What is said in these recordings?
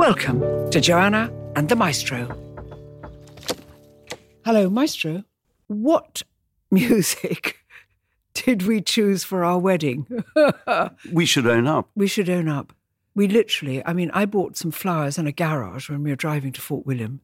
Welcome to Joanna and the Maestro. Hello, Maestro. What music did we choose for our wedding? We should own up. we should own up. We literally, I mean, I bought some flowers in a garage when we were driving to Fort William.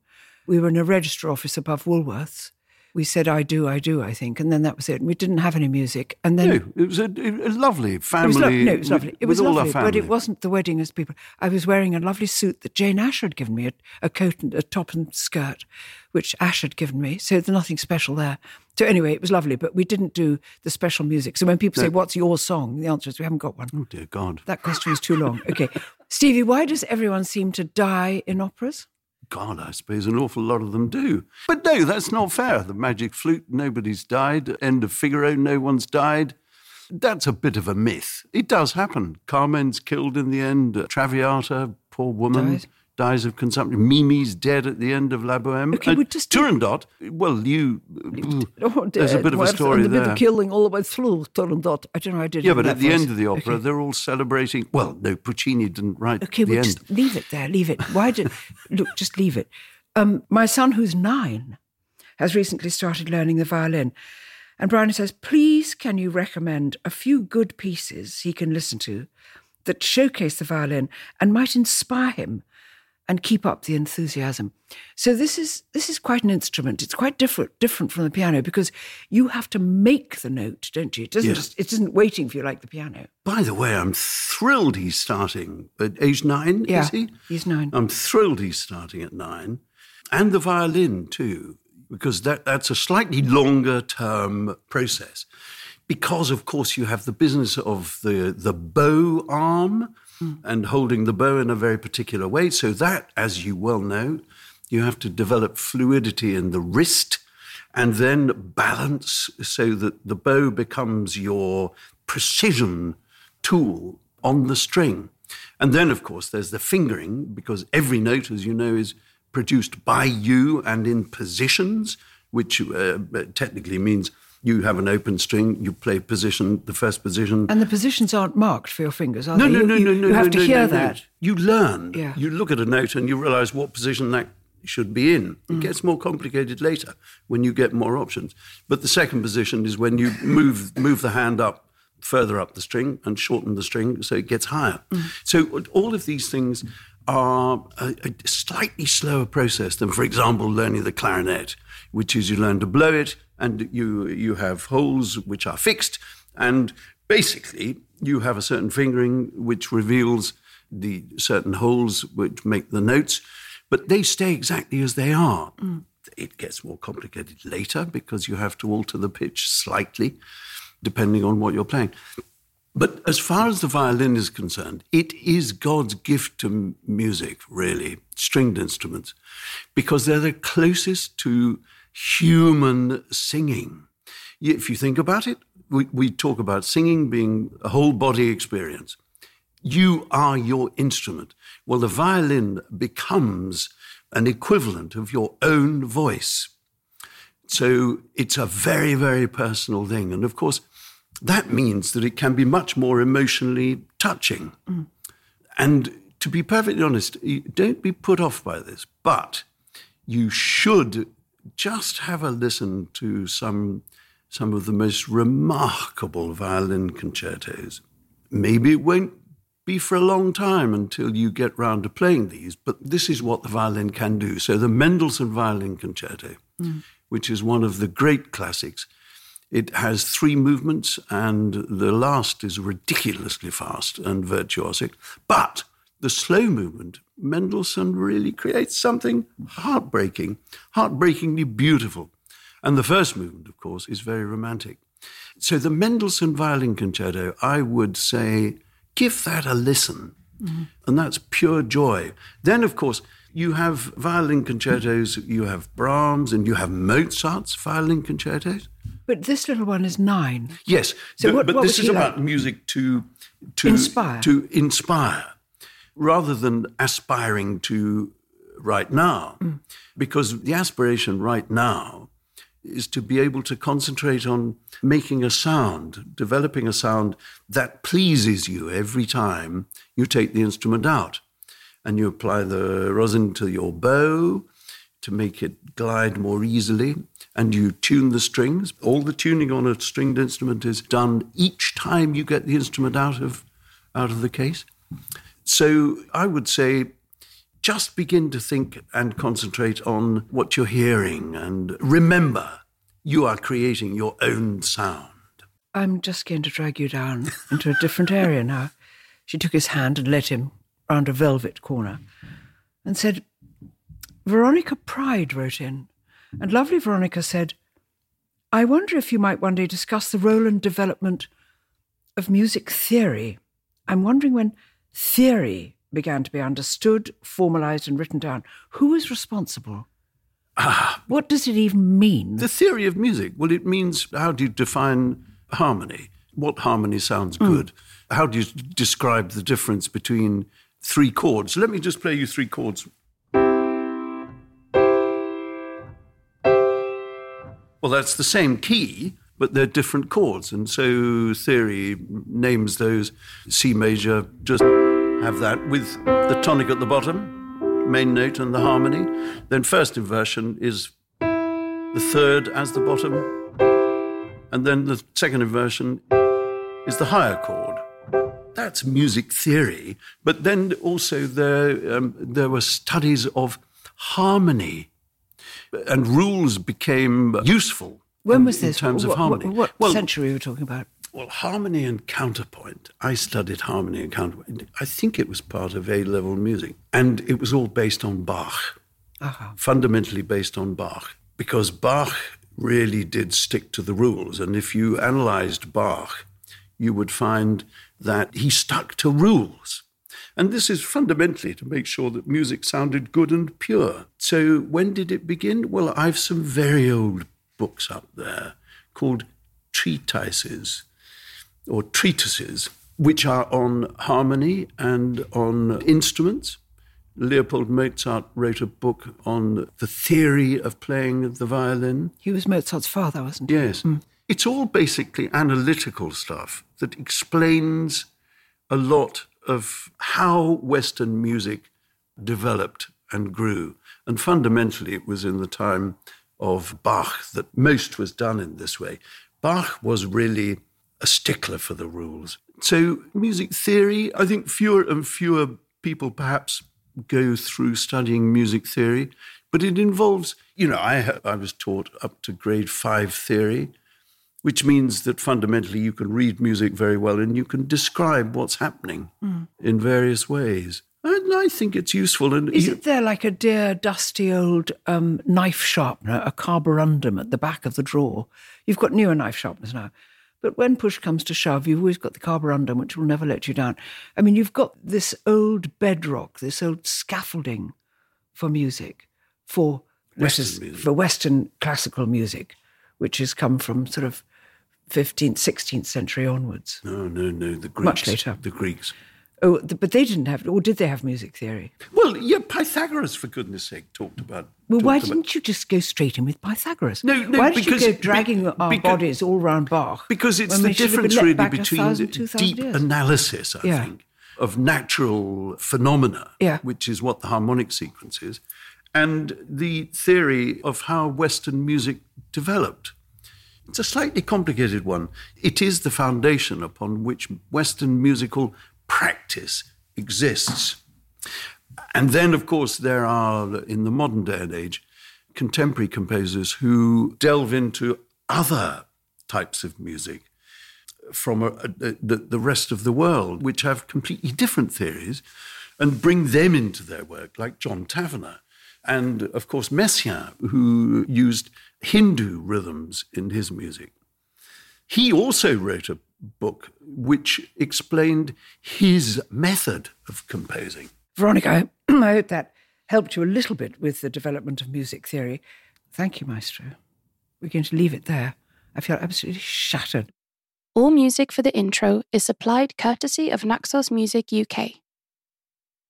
We were in a register office above Woolworths. We said, I do, I do, I think. And then that was it. And we didn't have any music. And then No, it was a, a lovely It family. was lo- no, it was with- lovely. It was lovely, but it wasn't the wedding as people. I was wearing a lovely suit that Jane Ash had given me, a, a coat and a top and skirt, which Ash had given me. So there's nothing special there. So anyway, it was lovely, but we didn't do the special music. So when people say, "What's your song?" the answer is we haven't got one. Oh dear God! That question is too long. Okay, Stevie, why does everyone seem to die in operas? God, I suppose an awful lot of them do. But no, that's not fair. The Magic Flute, nobody's died. End of Figaro, no one's died. That's a bit of a myth. It does happen. Carmen's killed in the end. Traviata, poor woman, Dies. Dies of consumption. Mimi's dead at the end of La Boheme. Okay, Uh, we just- Turandot, well, you. Oh, There's a bit of a story and the bit of killing all the way through. Turandot. I don't know. I did. Yeah, but at the end of the opera, Okay. they're all celebrating. Well, no, Puccini didn't write Okay, the well, end. just leave it there. Leave it. Why did look? Just leave it. Um, my son, who's nine, has recently started learning the violin, and Brian says, "Please, can you recommend a few good pieces he can listen to that showcase the violin and might inspire him and keep up the enthusiasm?" So this is this is quite an instrument. It's quite different different from the piano because you have to make the note, don't you? It doesn't Yeah. just it isn't waiting for you like the piano. By the way, I'm thrilled he's starting at age nine, Yeah, is he? he's nine. I'm thrilled he's starting at nine. And the violin, too, because that, that's a slightly longer term process. Because, of course, you have the business of the, the bow arm and holding the bow in a very particular way. So, that, as you well know, you have to develop fluidity in the wrist and then balance so that the bow becomes your precision tool on the string. And then, of course, there's the fingering, because every note, as you know, is produced by you and in positions, which uh, technically means you have an open string, you play position, the first position. And the positions aren't marked for your fingers, are No, they? no, no, you, no, no. You have no, to no, hear no, that. You learn. Yeah. You look at a note and you realize what position that should be in. Mm. It gets more complicated later when you get more options. But the second position is when you move move the hand up further up the string and shorten the string so it gets higher. Mm. So all of these things are a, a slightly slower process than, for example, learning the clarinet, which is you learn to blow it and you you have holes which are fixed and basically you have a certain fingering which reveals the certain holes which make the notes, but they stay exactly as they are. Mm. It gets more complicated later because you have to alter the pitch slightly depending on what you're playing. But as far as the violin is concerned, it is God's gift to music, really, stringed instruments, because they're the closest to human singing. If you think about it, we, we talk about singing being a whole body experience. You are your instrument. Well, the violin becomes an equivalent of your own voice. So it's a very, very personal thing. And of course, that means that it can be much more emotionally touching. And to be perfectly honest, don't be put off by this, but you should just have a listen to some, some of the most remarkable violin concertos. Maybe it won't be for a long time until you get round to playing these, but this is what the violin can do. So the Mendelssohn Violin Concerto, mm. which is one of the great classics, it has three movements, and the last is ridiculously fast and virtuosic. But the slow movement, Mendelssohn really creates something heartbreaking, heartbreakingly beautiful. And the first movement, of course, is very romantic. So the Mendelssohn Violin Concerto, I would say, give that a listen. Mm-hmm. And that's pure joy. Then, of course, you have violin concertos, you have Brahms, and you have Mozart's violin concertos. But this little one is nine. Yes, So but, what- but what this is about like? music to to Inspire. to inspire, rather than aspiring to right now, Mm. because the aspiration right now is to be able to concentrate on making a sound, developing a sound that pleases you every time you take the instrument out. And you apply the rosin to your bow to make it glide more easily, and you tune the strings. All the tuning on a stringed instrument is done each time you get the instrument out of out of the case. So I would say just begin to think and concentrate on what you're hearing and remember you are creating your own sound. I'm just going to drag you down into a different area now. She took his hand and led him round a velvet corner and said, Veronica Pride wrote in, and lovely Veronica said, I wonder if you might one day discuss the role and development of music theory. I'm wondering when theory began to be understood, formalized, and written down. Who is responsible? Ah, What does it even mean? the theory of music, well, it means how do you define harmony? What harmony sounds good? How do you describe the difference between three chords? Let me just play you three chords. Well, that's the same key, but they're different chords. And so theory names those C major, just have that with the tonic at the bottom, main note and the harmony. Then first inversion is the third as the bottom, and then the second inversion is the higher chord. That's music theory. But then also there, um, there were studies of harmony, and rules became useful. when in- was this? In terms of what, harmony. What, what well, century are we talking about? well, harmony and counterpoint. I studied harmony and counterpoint. I think it was part of A level music. And it was all based on Bach, Uh-huh. fundamentally based on Bach, because Bach really did stick to the rules. And if you analyzed Bach, you would find that he stuck to rules. And this is fundamentally to make sure that music sounded good and pure. So when did it begin? Well, I've some very old books up there called treatises or treatises, which are on harmony and on instruments. Leopold Mozart wrote a book on the theory of playing the violin. He was Mozart's father, wasn't he? Yes. Mm. It's all basically analytical stuff that explains a lot of how Western music developed and grew. And fundamentally, it was in the time of Bach that most was done in this way. Bach was really a stickler for the rules. So, music theory, I think fewer and fewer people perhaps go through studying music theory, but it involves, you know, I, I was taught up to grade five theory, which means that fundamentally you can read music very well and you can describe what's happening in various ways. And I think it's useful. And Is you- it there like a dear, dusty old um, knife sharpener, a carborundum at the back of the drawer? You've got newer knife sharpeners now. But when push comes to shove, you've always got the carborundum, which will never let you down. I mean, you've got this old bedrock, this old scaffolding for music, for Western music. for Western classical music, which has come from sort of 15th, 16th century onwards. no, no, no, the Greeks. Much later. The Greeks. Oh, th- but they didn't have, or did they have music theory? Well, yeah, Pythagoras, for goodness sake, talked about. Well, why about- didn't you just go straight in with Pythagoras? No, no, Why did because- you go dragging be- our because- bodies all round Bach? Because it's the we should have been difference really between thousand, two thousand deep years? analysis, I Yeah. think, of natural phenomena, Yeah. which is what the harmonic sequence is, and the theory of how Western music developed. It's a slightly complicated one. It is the foundation upon which Western musical practice exists. And then, of course, there are, in the modern day and age, contemporary composers who delve into other types of music from a, a- the, the rest of the world, which have completely different theories, and bring them into their work, like John Tavener. And of course, Messiaen, who used Hindu rhythms in his music. He also wrote a book which explained his method of composing. Veronica, I hope that helped you a little bit with the development of music theory. Thank you, Maestro. We're going to leave it there. I feel absolutely shattered. All music for the intro is supplied courtesy of Naxos Music UK.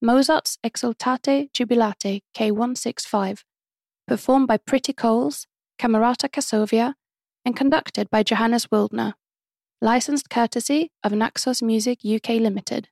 Mozart's Exultate Jubilate K165, performed by Priti Coles, Camerata Cassovia, and conducted by Johannes Wildner. Licensed courtesy of Naxos Music UK Limited.